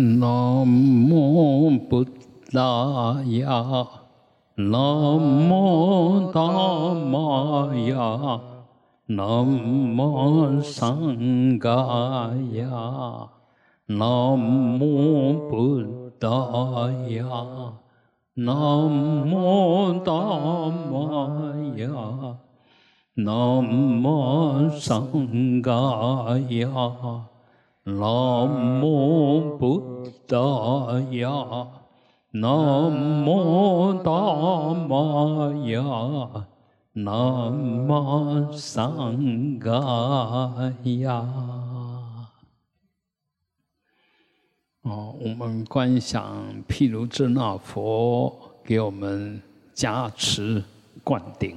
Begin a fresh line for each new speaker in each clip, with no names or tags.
南无布达雅，南无达玛雅，南无桑嘎雅，南无布达雅，南无达玛雅，南无桑嘎雅。南无布达雅，南无达玛雅，南无桑嘎雅。哦，我们观想毗卢遮那佛给我们加持灌顶。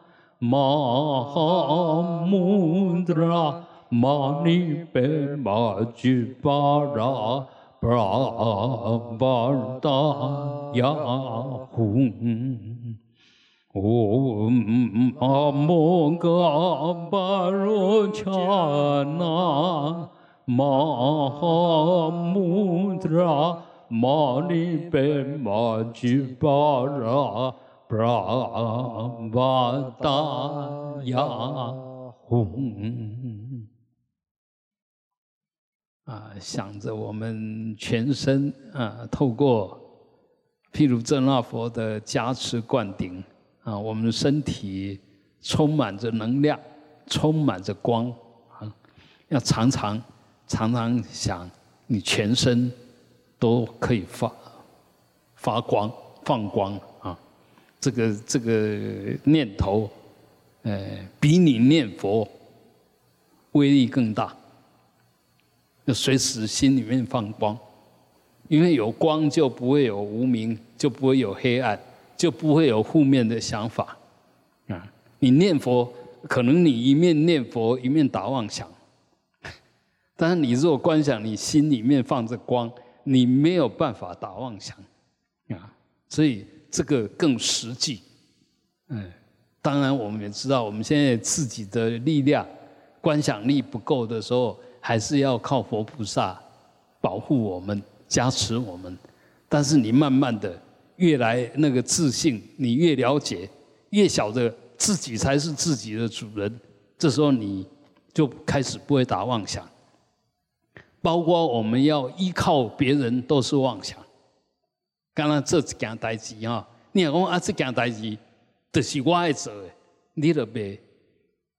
玛哈穆达拉玛尼贝玛吉巴拉 brahmataya hum 啊，想着我们全身啊，透过譬如真那佛的加持灌顶啊，我们身体充满着能量，充满着光啊，要常常常常想，你全身都可以发发光放光。这个这个念头，呃，比你念佛威力更大。要随时心里面放光，因为有光就不会有无明，就不会有黑暗，就不会有负面的想法。啊，你念佛，可能你一面念佛一面打妄想，但是你若观想你心里面放着光，你没有办法打妄想。啊，所以。这个更实际，嗯，当然我们也知道，我们现在自己的力量、观想力不够的时候，还是要靠佛菩萨保护我们、加持我们。但是你慢慢的越来那个自信，你越了解，越晓得自己才是自己的主人，这时候你就开始不会打妄想，包括我们要依靠别人都是妄想。刚刚这一件代志哈，你若讲啊，这件代志就是我爱做的，你得别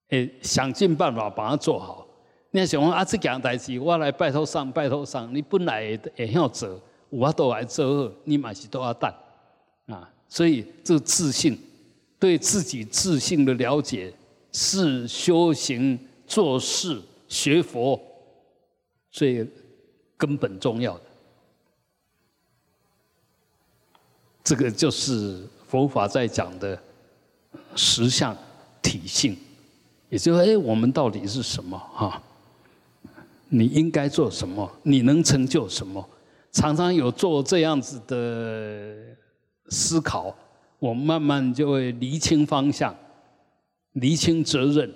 诶想尽办法把它做好。你若想讲啊，这件代志我来拜托上，拜托上，你本来会晓做，我都来做，你嘛是都要等啊。所以这自信，对自己自信的了解，是修行做事学佛最根本重要的。这个就是佛法在讲的实相体性，也就是哎，我们到底是什么哈？你应该做什么？你能成就什么？常常有做这样子的思考，我慢慢就会厘清方向，厘清责任，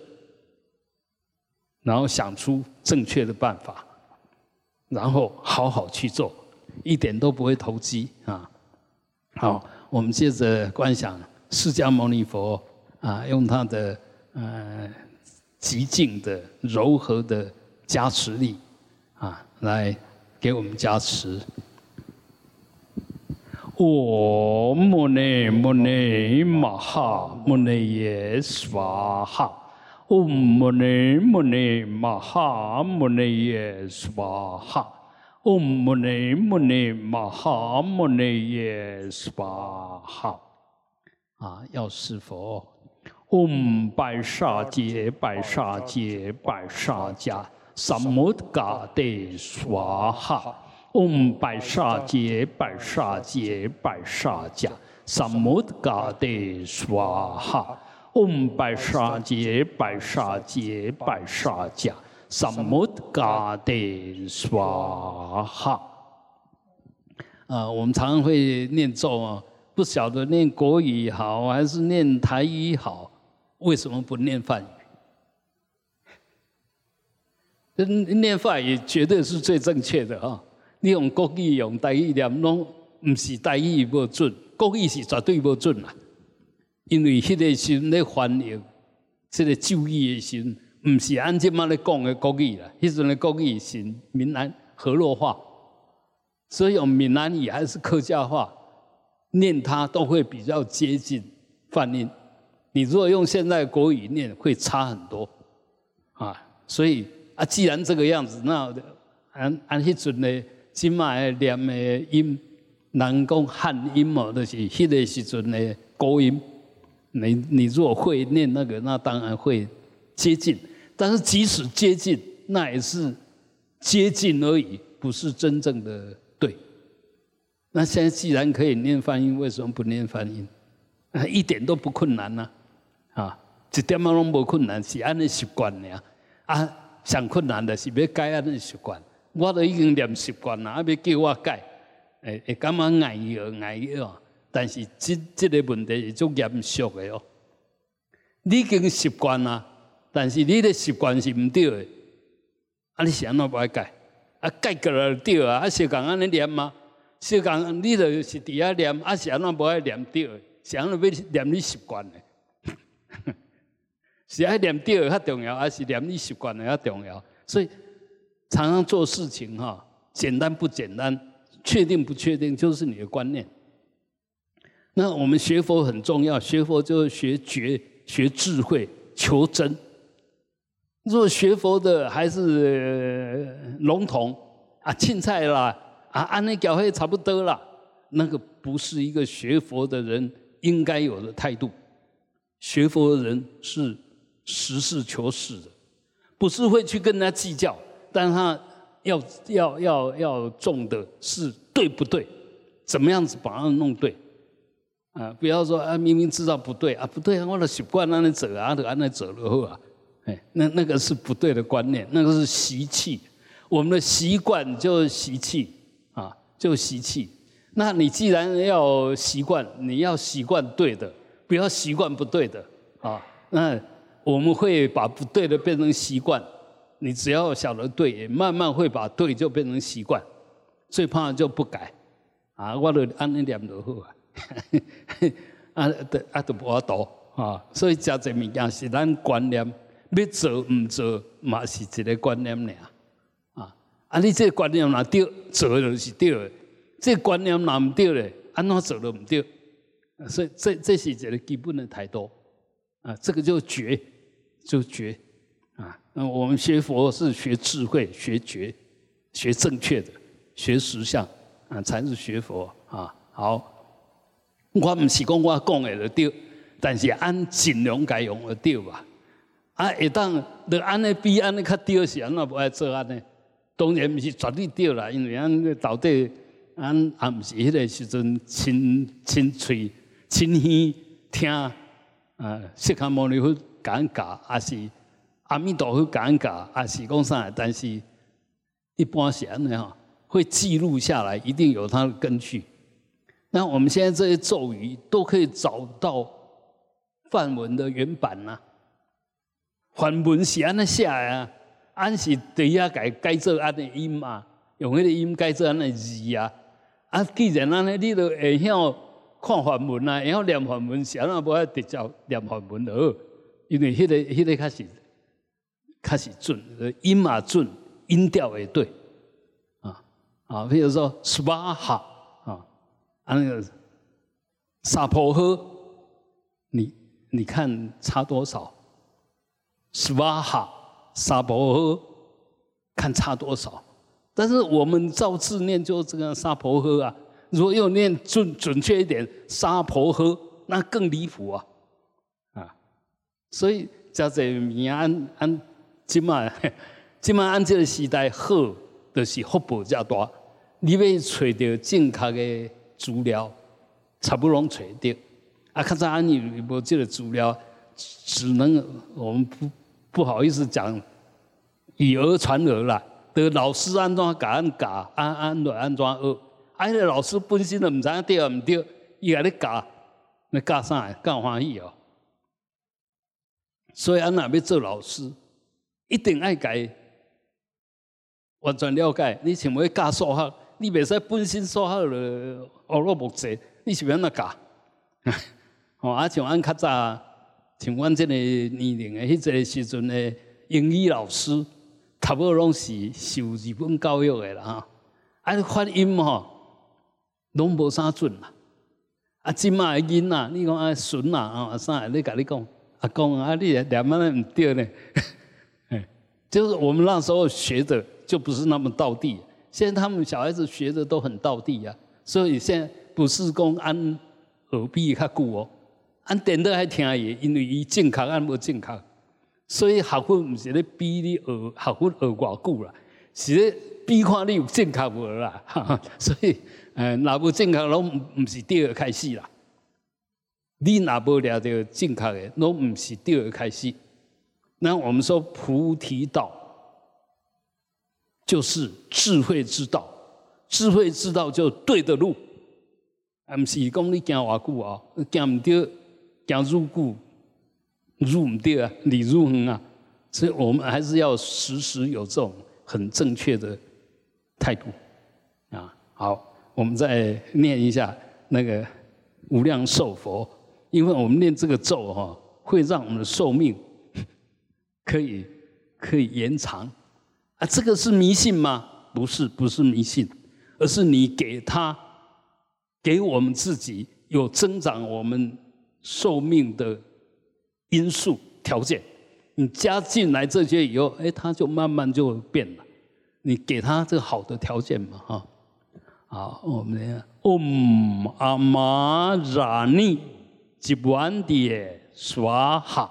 然后想出正确的办法，然后好好去做，一点都不会投机啊。好，我们接着观想释迦牟尼佛啊，用他的呃极静的柔和的加持力啊，来给我们加持。我摩尼摩尼玛哈摩尼耶娑哈，唵摩尼摩尼玛哈摩尼耶娑哈。嗡摩尼摩尼玛哈摩尼耶娑哈，啊，要是佛，嗡白沙杰白沙杰白沙迦萨摩嘎德娑哈，嗡白沙杰白沙杰白沙迦，萨摩嘎德娑哈。嗡白沙杰白沙杰白沙迦，萨摩嘎德娑哈。啊，我们常常会念咒啊，不晓得念国语好还是念台语好，为什么不念梵语？念法语绝对是最正确的啊！你用国语用台语念，拢唔是台语无准，国语是绝对无准啦。因为迄个时咧翻译，即个咒语的时，唔是按即马咧讲的国语啦。迄阵的国语是闽南河洛话，所以用闽南语还是客家话念它，都会比较接近泛音。你如果用现在国语念，会差很多啊！所以。啊，既然这个样子，那按按迄阵的今麦念的音，人讲汉音嘛，就是迄个时阵的高音。你你如果会念那个，那当然会接近。但是即使接近，那也是接近而已，不是真正的对。那现在既然可以念翻音，为什么不念翻音？一点都不困难呐！啊，一点嘛拢无困难，是安尼习惯的啊。上困难的是要改安尼习惯，我都已经念习惯了，啊，要叫我改，会会感觉碍药碍药，但是这这个问题是足严肃的哦。你已经习惯了，但是你的习惯是唔对的，啊，你想怎不爱改？啊，改过来对啊，啊，小讲安尼念吗？小讲你就是伫遐念，啊，想怎不爱念对？想怎要念你习惯的？是爱念对较重要，还是念你习惯的较重要？所以常常做事情哈，简单不简单，确定不确定，就是你的观念。那我们学佛很重要，学佛就是学觉、学智慧、求真。如果学佛的还是笼统啊，青菜啦啊，安尼教会差不多啦，那个不是一个学佛的人应该有的态度。学佛的人是。实事求是的，不是会去跟人家计较，但他要要要要重的是对不对？怎么样子把它弄对？啊，不要说啊，明明知道不对啊，不对啊，我的习惯让你走啊，就按那走了后啊，哎，那那个是不对的观念，那个是习气。我们的习惯就是习气啊，就是习气。那你既然要习惯，你要习惯对的，不要习惯不对的啊，那。我们会把不对的变成习惯，你只要晓得对，慢慢会把对就变成习惯。最怕就不改，啊，我都按那念就好啊，啊，都啊都无多啊，所以加这物件是咱观念，要做唔做嘛是一个观念俩，啊，啊你这个观念若对，做就是对的，这观念若唔对咧，安怎做都唔对，所以这这是一个基本的态度，啊，这个就绝。就觉啊，那我们学佛是学智慧、学觉、学正确的、学实相啊，才是学佛啊。好，我唔是讲我讲的就对，但是按尽量该用的对吧？啊，一旦你安尼比安尼较对是，安那不爱做安尼？当然唔是绝对对啦，因为安到底安也唔是迄个时阵亲亲嘴亲耳听啊，释迦牟尼佛。尴尬，还是阿弥陀佛尴尬，还是讲啥？但是一般是安尼哈，会记录下来，一定有它的根据。那我们现在这些咒语都可以找到梵文的原版呐。梵文是安尼写啊，安是底下改改做安尼音嘛，用迄个音改做安尼字啊。啊，既然安尼，你都会晓看梵文啊，会晓念梵文，是安那无爱直接念梵文好。因为迄个、迄个开始开始准，音嘛准，音调也对，啊啊，比如说斯巴哈啊，啊那个萨婆诃，你你看差多少？斯巴哈萨婆诃，看差多少？但是我们照字念就这个萨婆诃啊，如果要念准准确一点，沙婆诃，那更离谱啊。啊所以，加这名按按，即马即马按这个时代好，就是福报较大。你要找到正确的资料，差不多找到。啊，较早你无这个资料，只能我们不不好意思讲，以讹传讹啦。得老师安怎教安教，安安来安怎学。啊，个老师本身都毋知影对啊毋对，伊甲你教，你教啥？教欢喜哦。所以，安若要做老师，一定爱改，完全了解。你想要教数学，你袂使本身数学了学了木济，你是要安怎教？哦，啊，像俺较早，像阮这个年龄的迄个时阵的英语老师，差不多拢是受日本教育的啦，哈。啊，发音吼，拢无啥准啦。啊，即卖的囡仔，你讲啊，孙啊，啊啥？你甲你讲。阿公啊，你两万人对呢，就是我们那时候学的就不是那么到地，现在他们小孩子学的都很到地呀，所以现在不是讲按耳鼻较久哦，按点的还听伊，因为伊正确按无正确，所以学分唔是咧比你学学分学偌久啦，是咧比看你有正确无啦，所以诶，若无正确拢唔是第二开始啦。你拿不了的正确的，那不是第二开始。那我们说菩提道就是智慧之道，智慧之道就对的路，毋是讲你行偌久啊，行唔对，讲入故入唔对啊，你入恒啊。所以我们还是要时时有这种很正确的态度啊。好，我们再念一下那个无量寿佛。因为我们念这个咒哈，会让我们的寿命可以可以延长啊。这个是迷信吗？不是，不是迷信，而是你给他给我们自己有增长我们寿命的因素条件。你加进来这些以后，哎，它就慢慢就变了。你给它这个好的条件嘛，哈。好，我们念 Om Amarani。吉万碟娑哈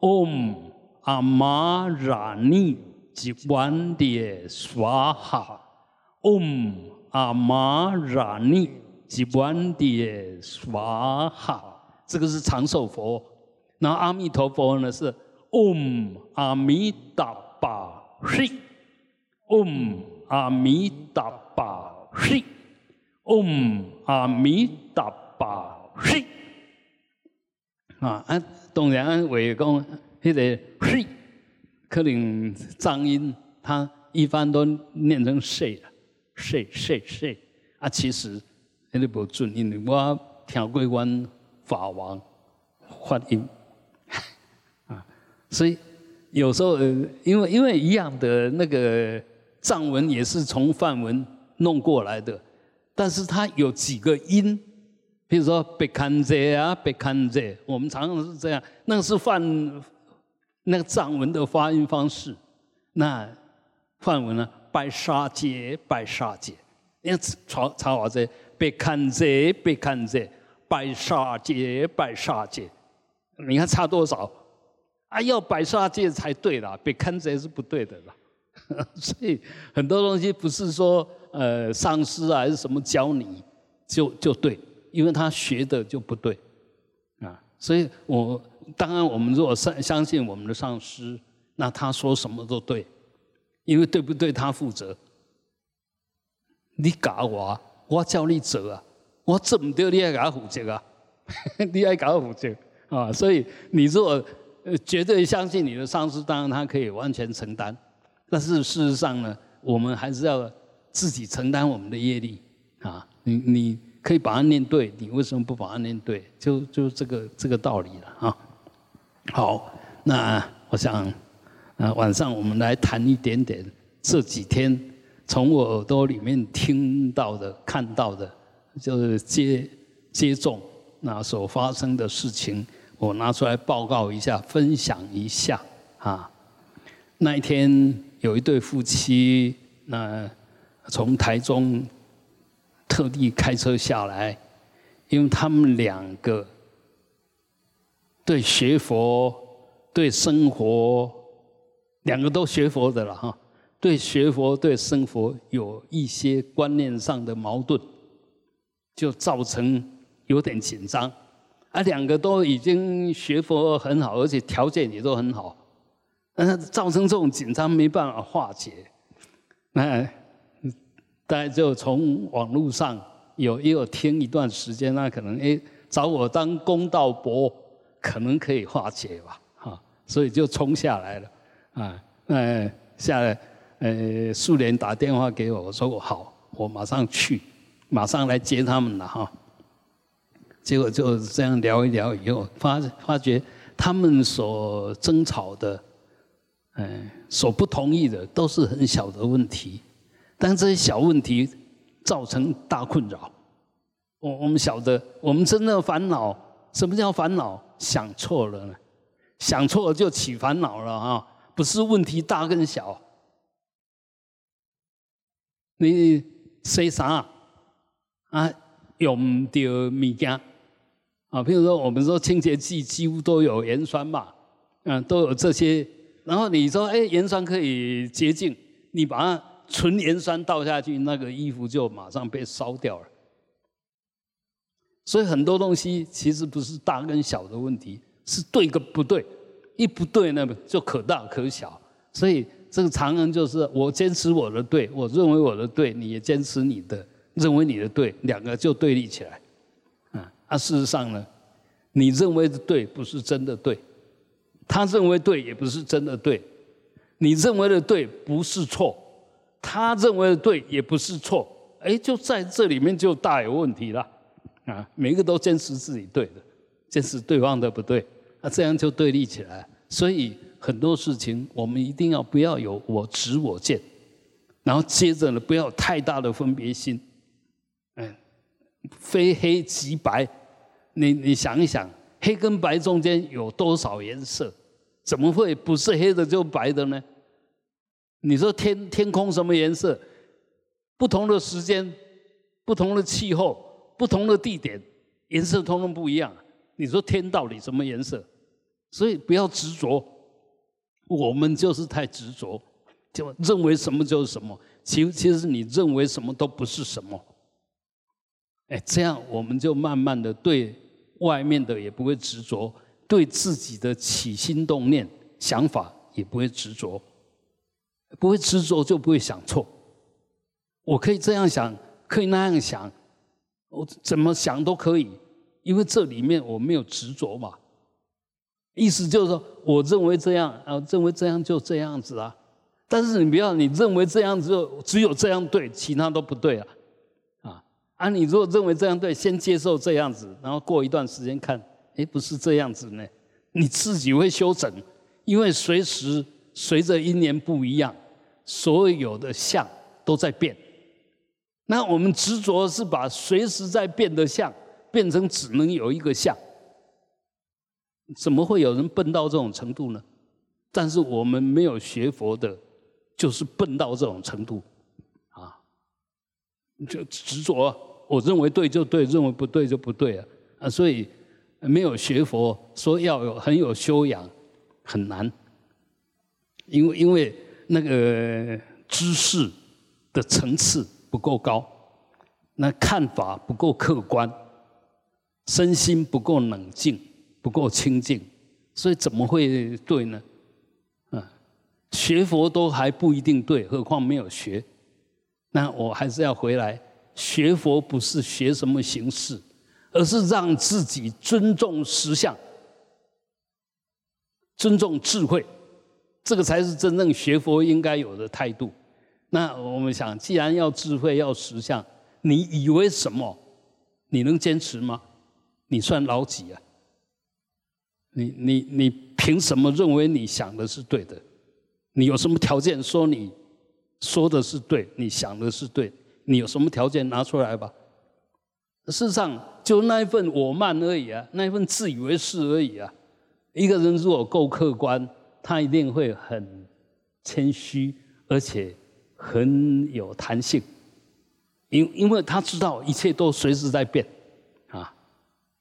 ，Om Amarani 吉万碟娑哈，Om Amarani 吉万碟娑哈。这个是长寿佛，那阿弥陀佛呢是 Om 阿弥达巴嘿，Om 阿弥达巴嘿，Om 阿弥达巴嘿。啊，啊，当然，为讲迄个“嘿”，可能藏音，它一般都念成 “she” 了，“she she she”。啊，其实那个不准，因为我听过阮法王发音，啊，所以有时候，因为因为一样的那个藏文也是从梵文弄过来的，但是它有几个音。比如说“别看这啊，别看这”，我们常常是这样。那是梵那个藏文的发音方式。那梵文呢？“拜沙节，白沙节”。你看查查我这“别看这，别看这”，“白沙节，白沙节”。你看差多少？啊，要“白沙节”才对啦，“被坑这”是不对的啦。所以很多东西不是说呃上师啊还是什么教你就就对。因为他学的就不对，啊，所以我当然我们如果相相信我们的上师，那他说什么都对，因为对不对他负责。你教我，我叫你做啊，我做唔对，你要给他负责啊，你要给他负责啊。所以你如果绝对相信你的上司，当然他可以完全承担，但是事实上呢，我们还是要自己承担我们的业力啊。你你。可以把它念对，你为什么不把它念对？就就这个这个道理了啊。好，那我想，呃，晚上我们来谈一点点这几天从我耳朵里面听到的、看到的，就是接接种那所发生的事情，我拿出来报告一下，分享一下啊。那一天有一对夫妻，那从台中。特地开车下来，因为他们两个对学佛、对生活，两个都学佛的了哈。对学佛、对生活有一些观念上的矛盾，就造成有点紧张。啊，两个都已经学佛很好，而且条件也都很好，但是造成这种紧张没办法化解。那大家就从网络上有也有听一段时间，那可能哎找我当公道伯，可能可以化解吧，哈，所以就冲下来了，啊，那下来，呃，苏联打电话给我，我说我好，我马上去，马上来接他们了，哈。结果就这样聊一聊以后，发发觉他们所争吵的，嗯，所不同意的都是很小的问题，但这些小问题造成大困扰。我我们晓得，我们真的烦恼，什么叫烦恼？想错了呢，想错了就起烦恼了啊！不是问题大跟小，你说啥啊？用到物件。啊，譬如说，我们说清洁剂几乎都有盐酸嘛，嗯，都有这些。然后你说，哎，盐酸可以洁净，你把它纯盐酸倒下去，那个衣服就马上被烧掉了。所以很多东西其实不是大跟小的问题，是对跟不对，一不对那么就可大可小。所以这个常人就是我坚持我的对，我认为我的对，你也坚持你的，认为你的对，两个就对立起来。那事实上呢，你认为的对不是真的对，他认为对也不是真的对，你认为的对不是错，他认为的对也不是错，哎，就在这里面就大有问题了啊！每个都坚持自己对的，坚持对方的不对，那这样就对立起来。所以很多事情我们一定要不要有我执我见，然后接着呢，不要太大的分别心，非黑即白。你你想一想，黑跟白中间有多少颜色？怎么会不是黑的就白的呢？你说天天空什么颜色？不同的时间、不同的气候、不同的地点，颜色通通不一样。你说天到底什么颜色？所以不要执着，我们就是太执着，就认为什么就是什么。其其实你认为什么都不是什么。哎，这样我们就慢慢的对。外面的也不会执着，对自己的起心动念、想法也不会执着，不会执着就不会想错。我可以这样想，可以那样想，我怎么想都可以，因为这里面我没有执着嘛。意思就是说，我认为这样啊，认为这样就这样子啊。但是你不要，你认为这样子就只有这样对，其他都不对啊。啊，你如果认为这样对，先接受这样子，然后过一段时间看，哎，不是这样子呢，你自己会修整，因为随时随着一年不一样，所有的相都在变。那我们执着是把随时在变的相变成只能有一个相，怎么会有人笨到这种程度呢？但是我们没有学佛的，就是笨到这种程度。啊就执着，我认为对就对，认为不对就不对啊！啊，所以没有学佛，说要有很有修养，很难。因为因为那个知识的层次不够高，那看法不够客观，身心不够冷静，不够清净，所以怎么会对呢？啊，学佛都还不一定对，何况没有学。那我还是要回来学佛，不是学什么形式，而是让自己尊重实相，尊重智慧，这个才是真正学佛应该有的态度。那我们想，既然要智慧，要实相，你以为什么？你能坚持吗？你算老几啊？你你你凭什么认为你想的是对的？你有什么条件说你？说的是对，你想的是对，你有什么条件拿出来吧？事实上，就那一份我慢而已啊，那一份自以为是而已啊。一个人如果够客观，他一定会很谦虚，而且很有弹性，因因为他知道一切都随时在变啊，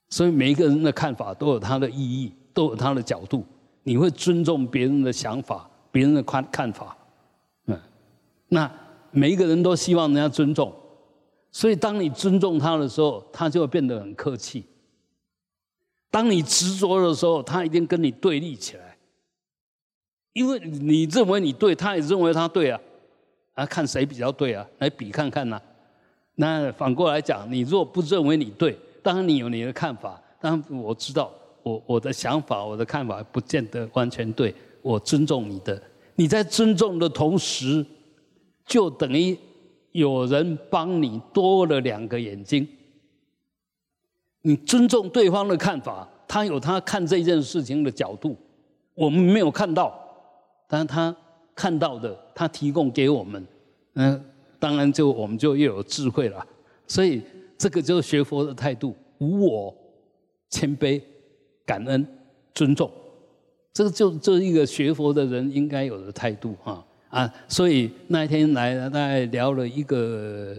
所以每一个人的看法都有他的意义，都有他的角度。你会尊重别人的想法，别人的看看法。嗯那每一个人都希望人家尊重，所以当你尊重他的时候，他就会变得很客气；当你执着的时候，他一定跟你对立起来，因为你认为你对，他也认为他对啊，啊，看谁比较对啊，来比看看呐。那反过来讲，你若不认为你对，当然你有你的看法，当我知道我我的想法、我的看法不见得完全对，我尊重你的。你在尊重的同时，就等于有人帮你多了两个眼睛。你尊重对方的看法，他有他看这件事情的角度，我们没有看到，但是他看到的，他提供给我们，嗯。当然，就我们就又有智慧了，所以这个就是学佛的态度：无我、谦卑、感恩、尊重。这个就这一个学佛的人应该有的态度啊啊！所以那一天来，大概聊了一个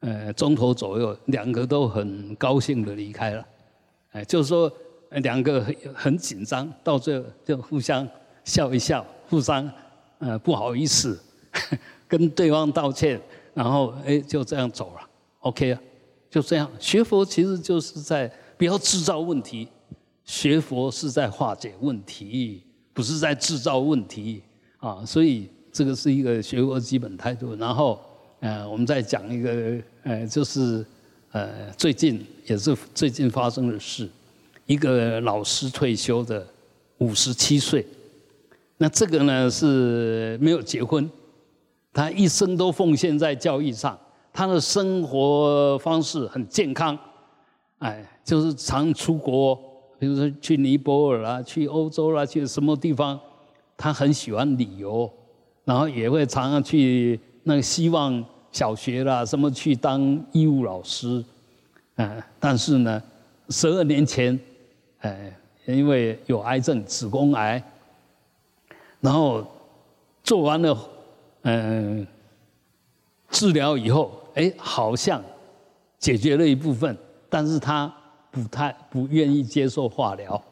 呃钟头左右，两个都很高兴的离开了。哎，就是说两个很很紧张，到最后就互相笑一笑，互相呃不好意思。跟对方道歉，然后哎就这样走了，OK 啊，就这样。学佛其实就是在不要制造问题，学佛是在化解问题，不是在制造问题啊。所以这个是一个学佛基本态度。然后呃，我们再讲一个呃，就是呃最近也是最近发生的事，一个老师退休的五十七岁，那这个呢是没有结婚。他一生都奉献在教育上，他的生活方式很健康，哎，就是常出国，比如说去尼泊尔啦，去欧洲啦，去什么地方，他很喜欢旅游，然后也会常常去那个希望小学啦，什么去当义务老师，嗯，但是呢，十二年前，哎，因为有癌症，子宫癌，然后做完了。嗯，治疗以后，哎，好像解决了一部分，但是他不太不愿意接受化疗，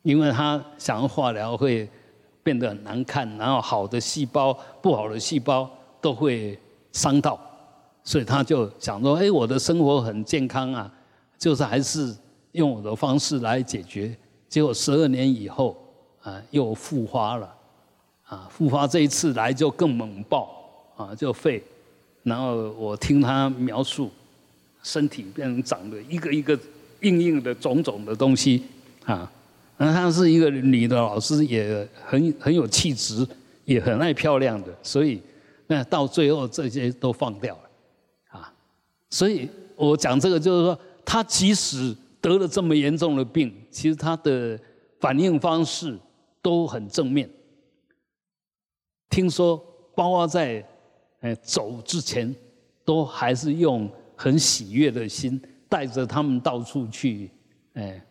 因为他想化疗会变得很难看，然后好的细胞、不好的细胞都会伤到，所以他就想说，哎，我的生活很健康啊，就是还是用我的方式来解决。结果十二年以后，啊，又复发了。啊，复发这一次来就更猛爆啊，就肺，然后我听他描述，身体变成长了一个一个硬硬的种种的东西啊，那她是一个女的老师，也很很有气质，也很爱漂亮的，所以那到最后这些都放掉了啊，所以我讲这个就是说，她即使得了这么严重的病，其实她的反应方式都很正面。听说，包括在，呃走之前，都还是用很喜悦的心，带着他们到处去，哎，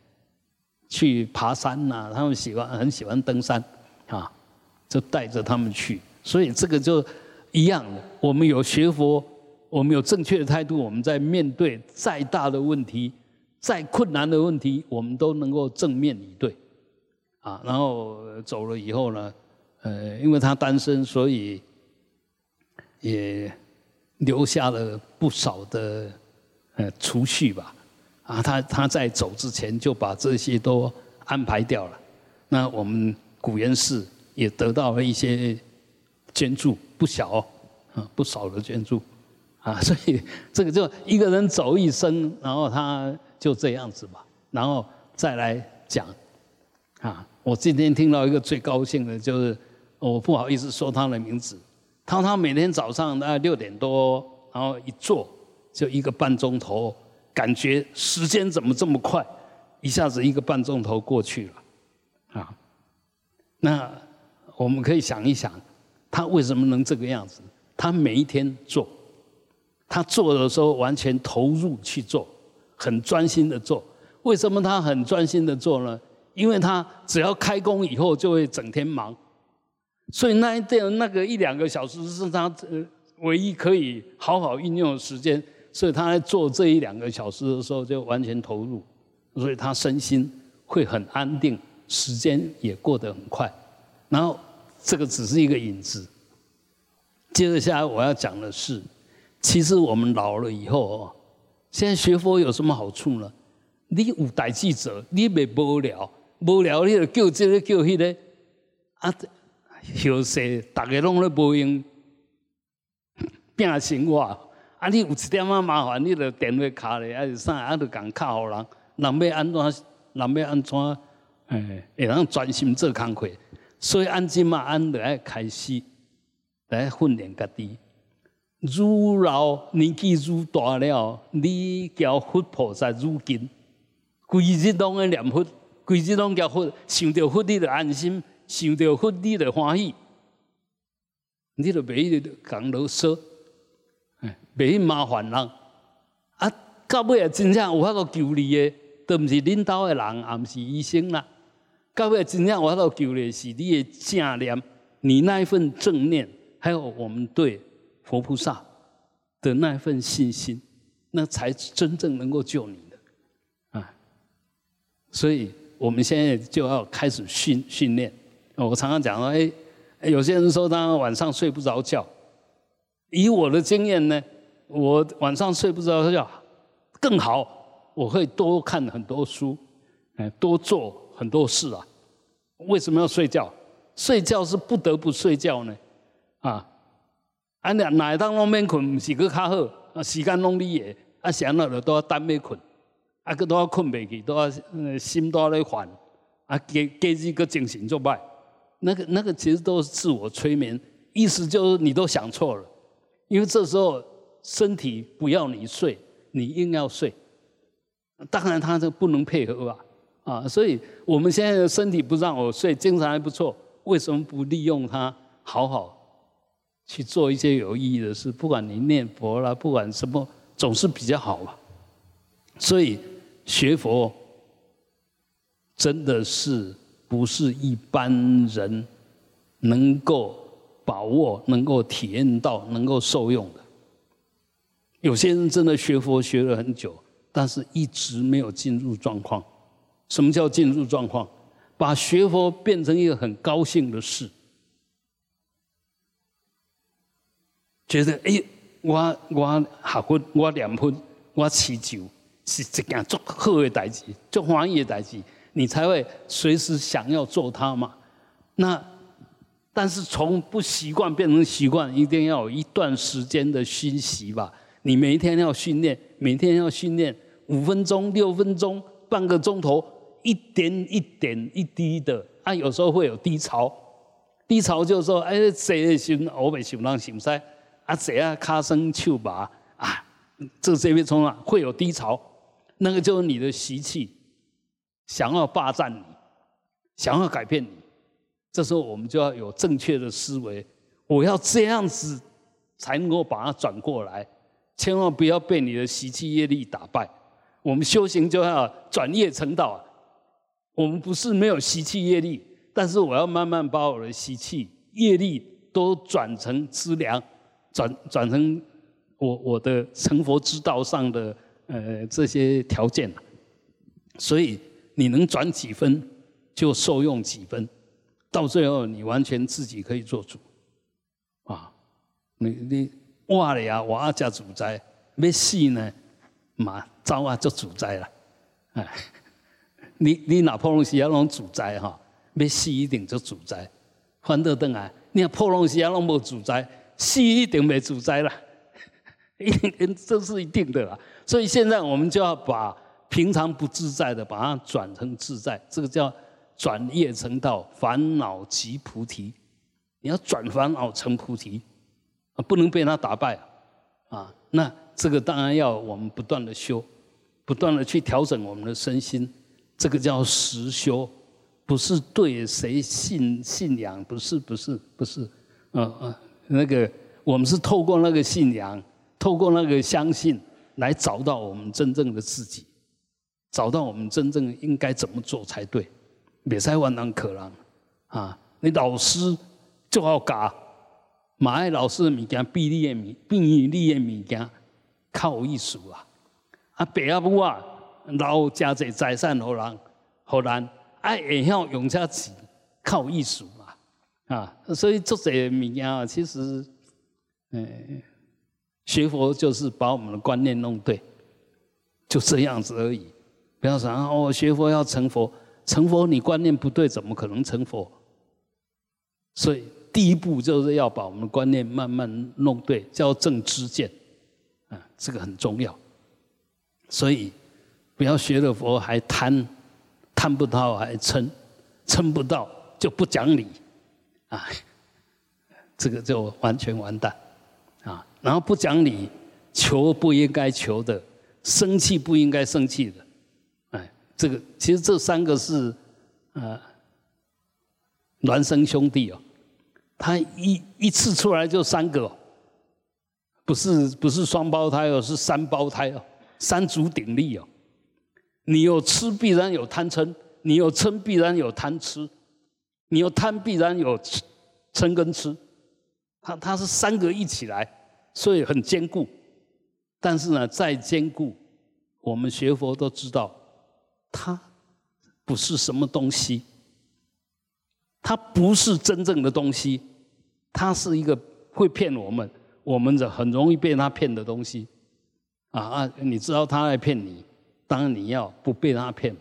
去爬山呐。他们喜欢很喜欢登山，啊，就带着他们去。所以这个就一样。我们有学佛，我们有正确的态度，我们在面对再大的问题、再困难的问题，我们都能够正面以对，啊，然后走了以后呢？呃，因为他单身，所以也留下了不少的呃储蓄吧。啊，他他在走之前就把这些都安排掉了。那我们古元寺也得到了一些捐助，不小啊，不少的捐助啊。所以这个就一个人走一生，然后他就这样子吧。然后再来讲啊，我今天听到一个最高兴的就是。我不好意思说他的名字，他他每天早上大概六点多，然后一坐就一个半钟头，感觉时间怎么这么快，一下子一个半钟头过去了，啊，那我们可以想一想，他为什么能这个样子？他每一天做，他做的时候完全投入去做，很专心的做。为什么他很专心的做呢？因为他只要开工以后就会整天忙。所以那一段那个一两个小时是他呃唯一可以好好运用的时间，所以他在做这一两个小时的时候就完全投入，所以他身心会很安定，时间也过得很快。然后这个只是一个影子，接着下来我要讲的是，其实我们老了以后哦，现在学佛有什么好处呢？你有代志者，你未无聊，无聊你就叫这个叫迄个，啊，休息，大家拢咧无用，变生活。啊，你有一点仔麻烦，你着电话卡咧，还是啥，啊，就共敲互人，人要安怎，人要安怎，诶，会当专心做工课。所以安怎嘛，安就爱开始来训练家己。愈老年纪愈大了，你交佛菩萨愈近。规日拢在念佛，规日拢交佛，想着佛你就安心，想着佛你就欢喜，你就袂去讲啰嗦，袂去麻烦人。啊，到尾，真正有法度救你的，都毋是领导的人，也毋是医生啦。到尾真正有法度救你，是你的正念，你那一份正念，还有我们对佛菩萨的那一份信心，那才真正能够救你的啊。所以，我们现在就要开始训训练。我常常讲说，哎，有些人说他晚上睡不着觉。以我的经验呢，我晚上睡不着觉更好，我会多看很多书，哎，多做很多事啊。为什么要睡觉？睡觉是不得不睡觉呢？啊，啊，哪哪当拢免困，是个较好，啊，时间拢你的，啊，想了了都要单要困。啊，佮都要困袂去，都要心都要咧烦，啊，加加日个精神做歹，那个那个其实都是自我催眠，意思就是你都想错了，因为这时候身体不要你睡，你硬要睡，当然他就不能配合吧，啊，所以我们现在的身体不让我睡，精神还不错，为什么不利用它好好去做一些有意义的事？不管你念佛啦，不管什么，总是比较好吧，所以。学佛真的是不是一般人能够把握、能够体验到、能够受用的。有些人真的学佛学了很久，但是一直没有进入状况。什么叫进入状况？把学佛变成一个很高兴的事，觉得哎，我我学佛，我念佛，我祈求。是一件做好的代志，做欢喜的代志，你才会随时想要做它嘛。那但是从不习惯变成习惯，一定要有一段时间的熏习吧。你每一天要训练，每天要训练五分钟、六分钟、半个钟头，一点一点一滴的。啊，有时候会有低潮，低潮就是说，哎，谁的时候我袂想人想噻，啊，谁啊，卡生手麻啊，这这边从啊会有低潮。那个就是你的习气，想要霸占你，想要改变你，这时候我们就要有正确的思维，我要这样子才能够把它转过来，千万不要被你的习气业力打败。我们修行就要转业成道，我们不是没有习气业力，但是我要慢慢把我的习气业力都转成资粮，转转成我我的成佛之道上的。呃，这些条件，所以你能转几分，就受用几分，到最后你完全自己可以做主，啊，你你挖了呀，挖加主宰，要死呢，嘛早啊就主宰了，哎，你你哪破东西要弄主宰哈，要死一定就主宰，翻得登啊，你看破东西要弄无主宰，死一定没主宰了，一定这是一定的啦。所以现在我们就要把平常不自在的，把它转成自在，这个叫转业成道，烦恼即菩提。你要转烦恼成菩提，啊，不能被他打败啊！那这个当然要我们不断的修，不断的去调整我们的身心，这个叫实修，不是对谁信信仰，不是不是不是，嗯嗯，那个我们是透过那个信仰，透过那个相信。来找到我们真正的自己，找到我们真正应该怎么做才对。别再万难可能啊！你老师就要教，马爱老师的物件，比你的物，比你的物件靠艺术啊！啊，爸阿母啊，留真济财产互人，互人爱会晓用这钱靠艺术嘛啊！所以做这物件啊，其实嗯，学佛就是把我们的观念弄对，就这样子而已。不要想哦，学佛要成佛，成佛你观念不对，怎么可能成佛？所以第一步就是要把我们的观念慢慢弄对，叫正知见，啊，这个很重要。所以不要学了佛还贪，贪不到还嗔，嗔不到就不讲理，啊，这个就完全完蛋，啊，然后不讲理，求不应该求的，生气不应该生气的，这个其实这三个是呃，孪生兄弟哦。他一一次出来就三个哦，不是不是双胞胎哦，是三胞胎哦，三足鼎立哦。你有吃必然有贪嗔，你有嗔必然有贪吃，你有贪必然有嗔跟吃。它它是三个一起来，所以很坚固。但是呢，再坚固，我们学佛都知道，它不是什么东西。它不是真正的东西，它是一个会骗我们，我们的很容易被他骗的东西，啊啊！你知道他在骗你，当然你要不被他骗，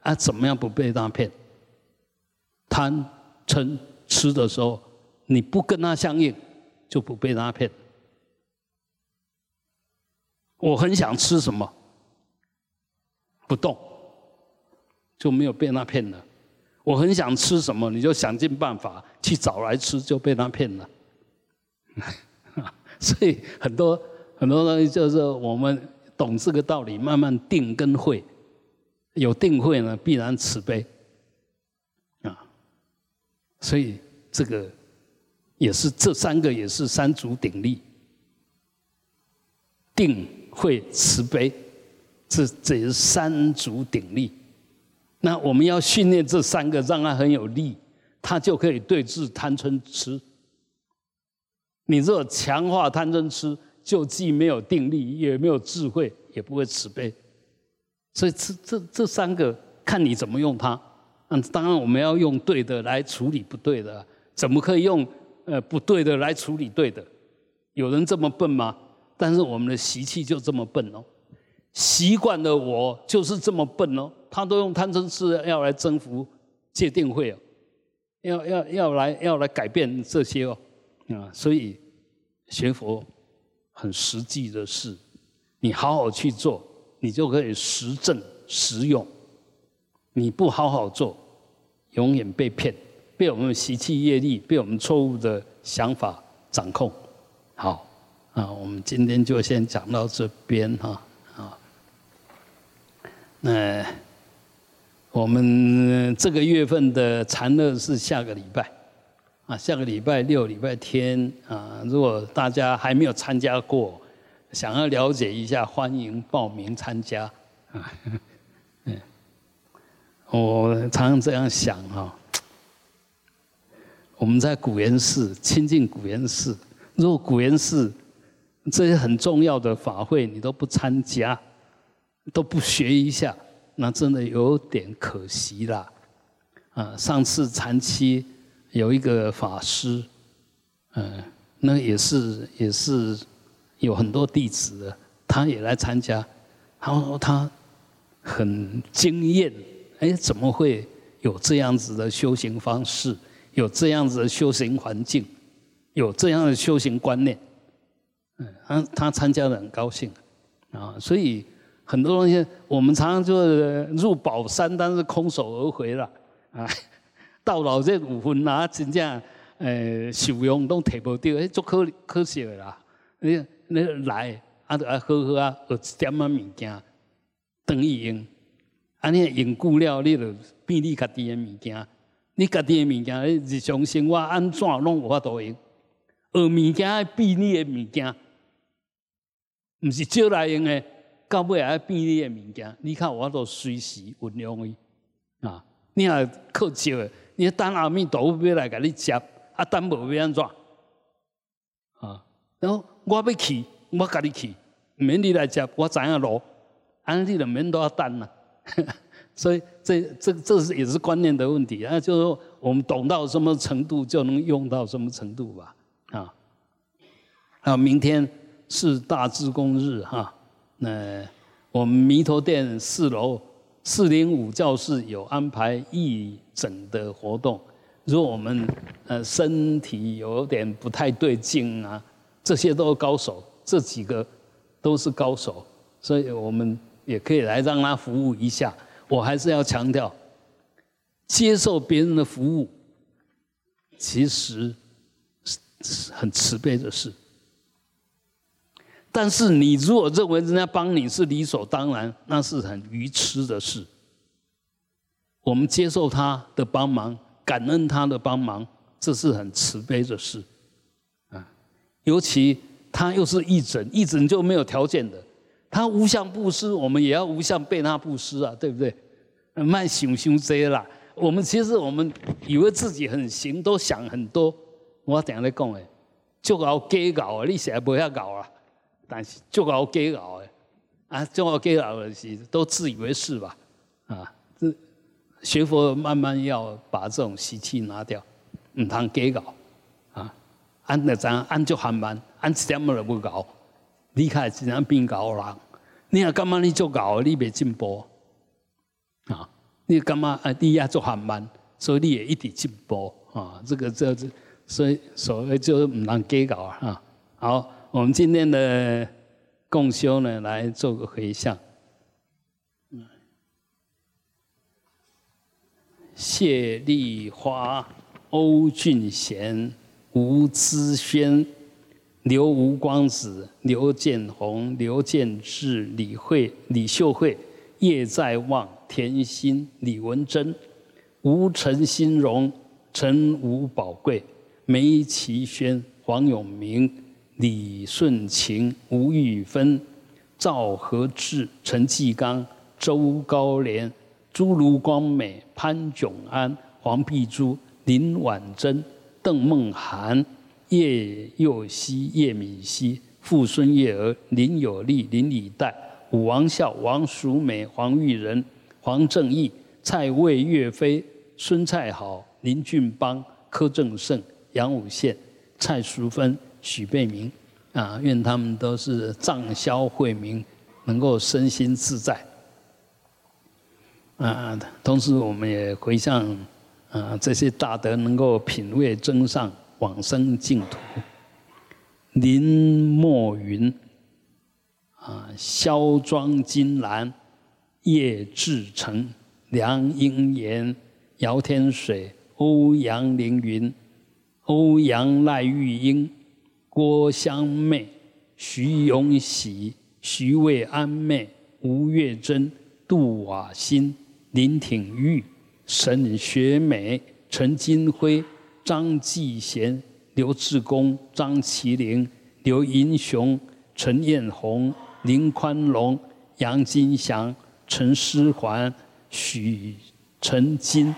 啊，怎么样不被他骗？贪嗔吃的时候，你不跟他相应，就不被他骗。我很想吃什么，不动，就没有被他骗了。我很想吃什么，你就想尽办法去找来吃，就被他骗了。所以很多很多东西就是我们懂这个道理，慢慢定跟会，有定会呢，必然慈悲啊。所以这个也是这三个也是三足鼎立，定会慈悲，这这也是三足鼎立。那我们要训练这三个，让他很有力，他就可以对治贪嗔痴。你如果强化贪嗔痴，就既没有定力，也没有智慧，也不会慈悲。所以这这这三个，看你怎么用它。嗯，当然我们要用对的来处理不对的，怎么可以用呃不对的来处理对的？有人这么笨吗？但是我们的习气就这么笨哦。习惯的我就是这么笨哦，他都用贪嗔痴要来征服界定会哦，要要要来要来改变这些哦，啊，所以学佛很实际的事，你好好去做，你就可以实证实用。你不好好做，永远被骗，被我们习气业力，被我们错误的想法掌控。好，啊，我们今天就先讲到这边哈。啊那我们这个月份的禅乐是下个礼拜，啊，下个礼拜六、礼拜天啊，如果大家还没有参加过，想要了解一下，欢迎报名参加。啊，嗯，我常常这样想哈，我们在古岩寺亲近古岩寺，如果古岩寺这些很重要的法会你都不参加。都不学一下，那真的有点可惜啦。啊，上次禅期有一个法师，嗯，那也是也是有很多弟子的，他也来参加，他说他很惊艳，哎，怎么会有这样子的修行方式，有这样子的修行环境，有这样的修行观念？嗯，他他参加的很高兴，啊，所以。很多东西，我们常常就是入宝山，但是空手而回了啊！到老这五分啊，真正呃受用都提不到，哎，足可可惜的啦！你你来啊，就爱好好啊，学一点仔物件，等于用，啊，你用久了，你就变你家己的物件，你家己的物件，日常生活安怎拢有法度用？学物件爱变你的物件，毋是借来用的。到尾还变你的物件，你看我都随时运用伊啊！你也靠笑的，你等阿弥陀佛要来给你接，啊，等无要安怎？啊，然后我要去，我跟你去，唔免你来接，我知影路，安尼就免都要等啦。所以这这这是也是观念的问题啊，就是说我们懂到什么程度，就能用到什么程度吧，啊。啊，明天是大智公日哈，那我们弥陀殿四楼四零五教室有安排义诊的活动。如果我们呃身体有点不太对劲啊，这些都是高手，这几个都是高手，所以我们也可以来让他服务一下。我还是要强调，接受别人的服务，其实是很慈悲的事。但是你如果认为人家帮你是理所当然，那是很愚痴的事。我们接受他的帮忙，感恩他的帮忙，这是很慈悲的事，啊，尤其他又是义诊，义诊就没有条件的，他无相布施，我们也要无相被他布施啊，对不对？慢想想这啦，我们其实我们以为自己很行，都想很多。我常在讲诶，就搞假搞啊，你现在不要搞啊。但是就搞假搞的，啊，就搞假搞的是都自以为是吧？啊，这学佛慢慢要把这种习气拿掉，唔通假搞啊！按那怎按就很慢，按一点都不搞，离开自然变搞人。你啊，干嘛你做搞，你别进步啊？你干嘛啊？你也做很慢，所以你也一直进步啊！这个这这，所以所谓就是唔能假搞啊！好。我们今天的共修呢，来做个回向。谢丽花、欧俊贤、吴资轩、刘吴光子、刘建宏、刘建志、李慧、李秀慧、叶在望、田心、李文珍、吴陈新荣、陈吴宝贵、梅其轩、黄永明。李顺琴、吴玉芬、赵和志、陈继刚、周高廉、朱卢光美、潘炯安、黄碧珠、林婉珍、邓梦涵、叶佑熙、叶敏熙、傅孙叶儿、林有利、林礼代、武王孝、王淑美、黄玉仁、黄正义、蔡魏岳飞、孙蔡好、林俊邦、柯正胜、杨武宪、蔡淑芬。许贝明，啊，愿他们都是藏消慧明，能够身心自在。啊，同时我们也回向，啊，这些大德能够品味增上，往生净土。林墨云，啊，萧庄金兰，叶志成，梁英言，姚天水，欧阳凌云，欧阳赖玉英。郭香妹、徐永喜、徐渭安妹、吴月珍、杜瓦新、林挺玉、沈学美、陈金辉、张继贤、刘志功、张麒麟、刘银雄、陈艳红、林宽龙、杨金祥、陈思环、许陈金、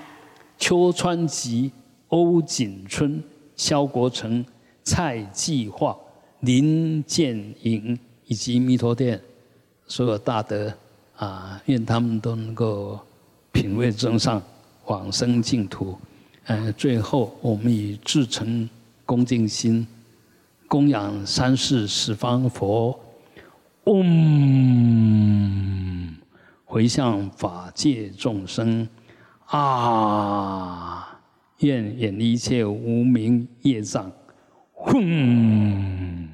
邱川吉、欧锦春、肖国成。蔡继化、林建营以及弥陀殿所有大德啊，愿他们都能够品位增上，往生净土。呃，最后我们以至诚恭敬心供养三世十方佛，嗡，回向法界众生啊，愿远离一切无明业障。轰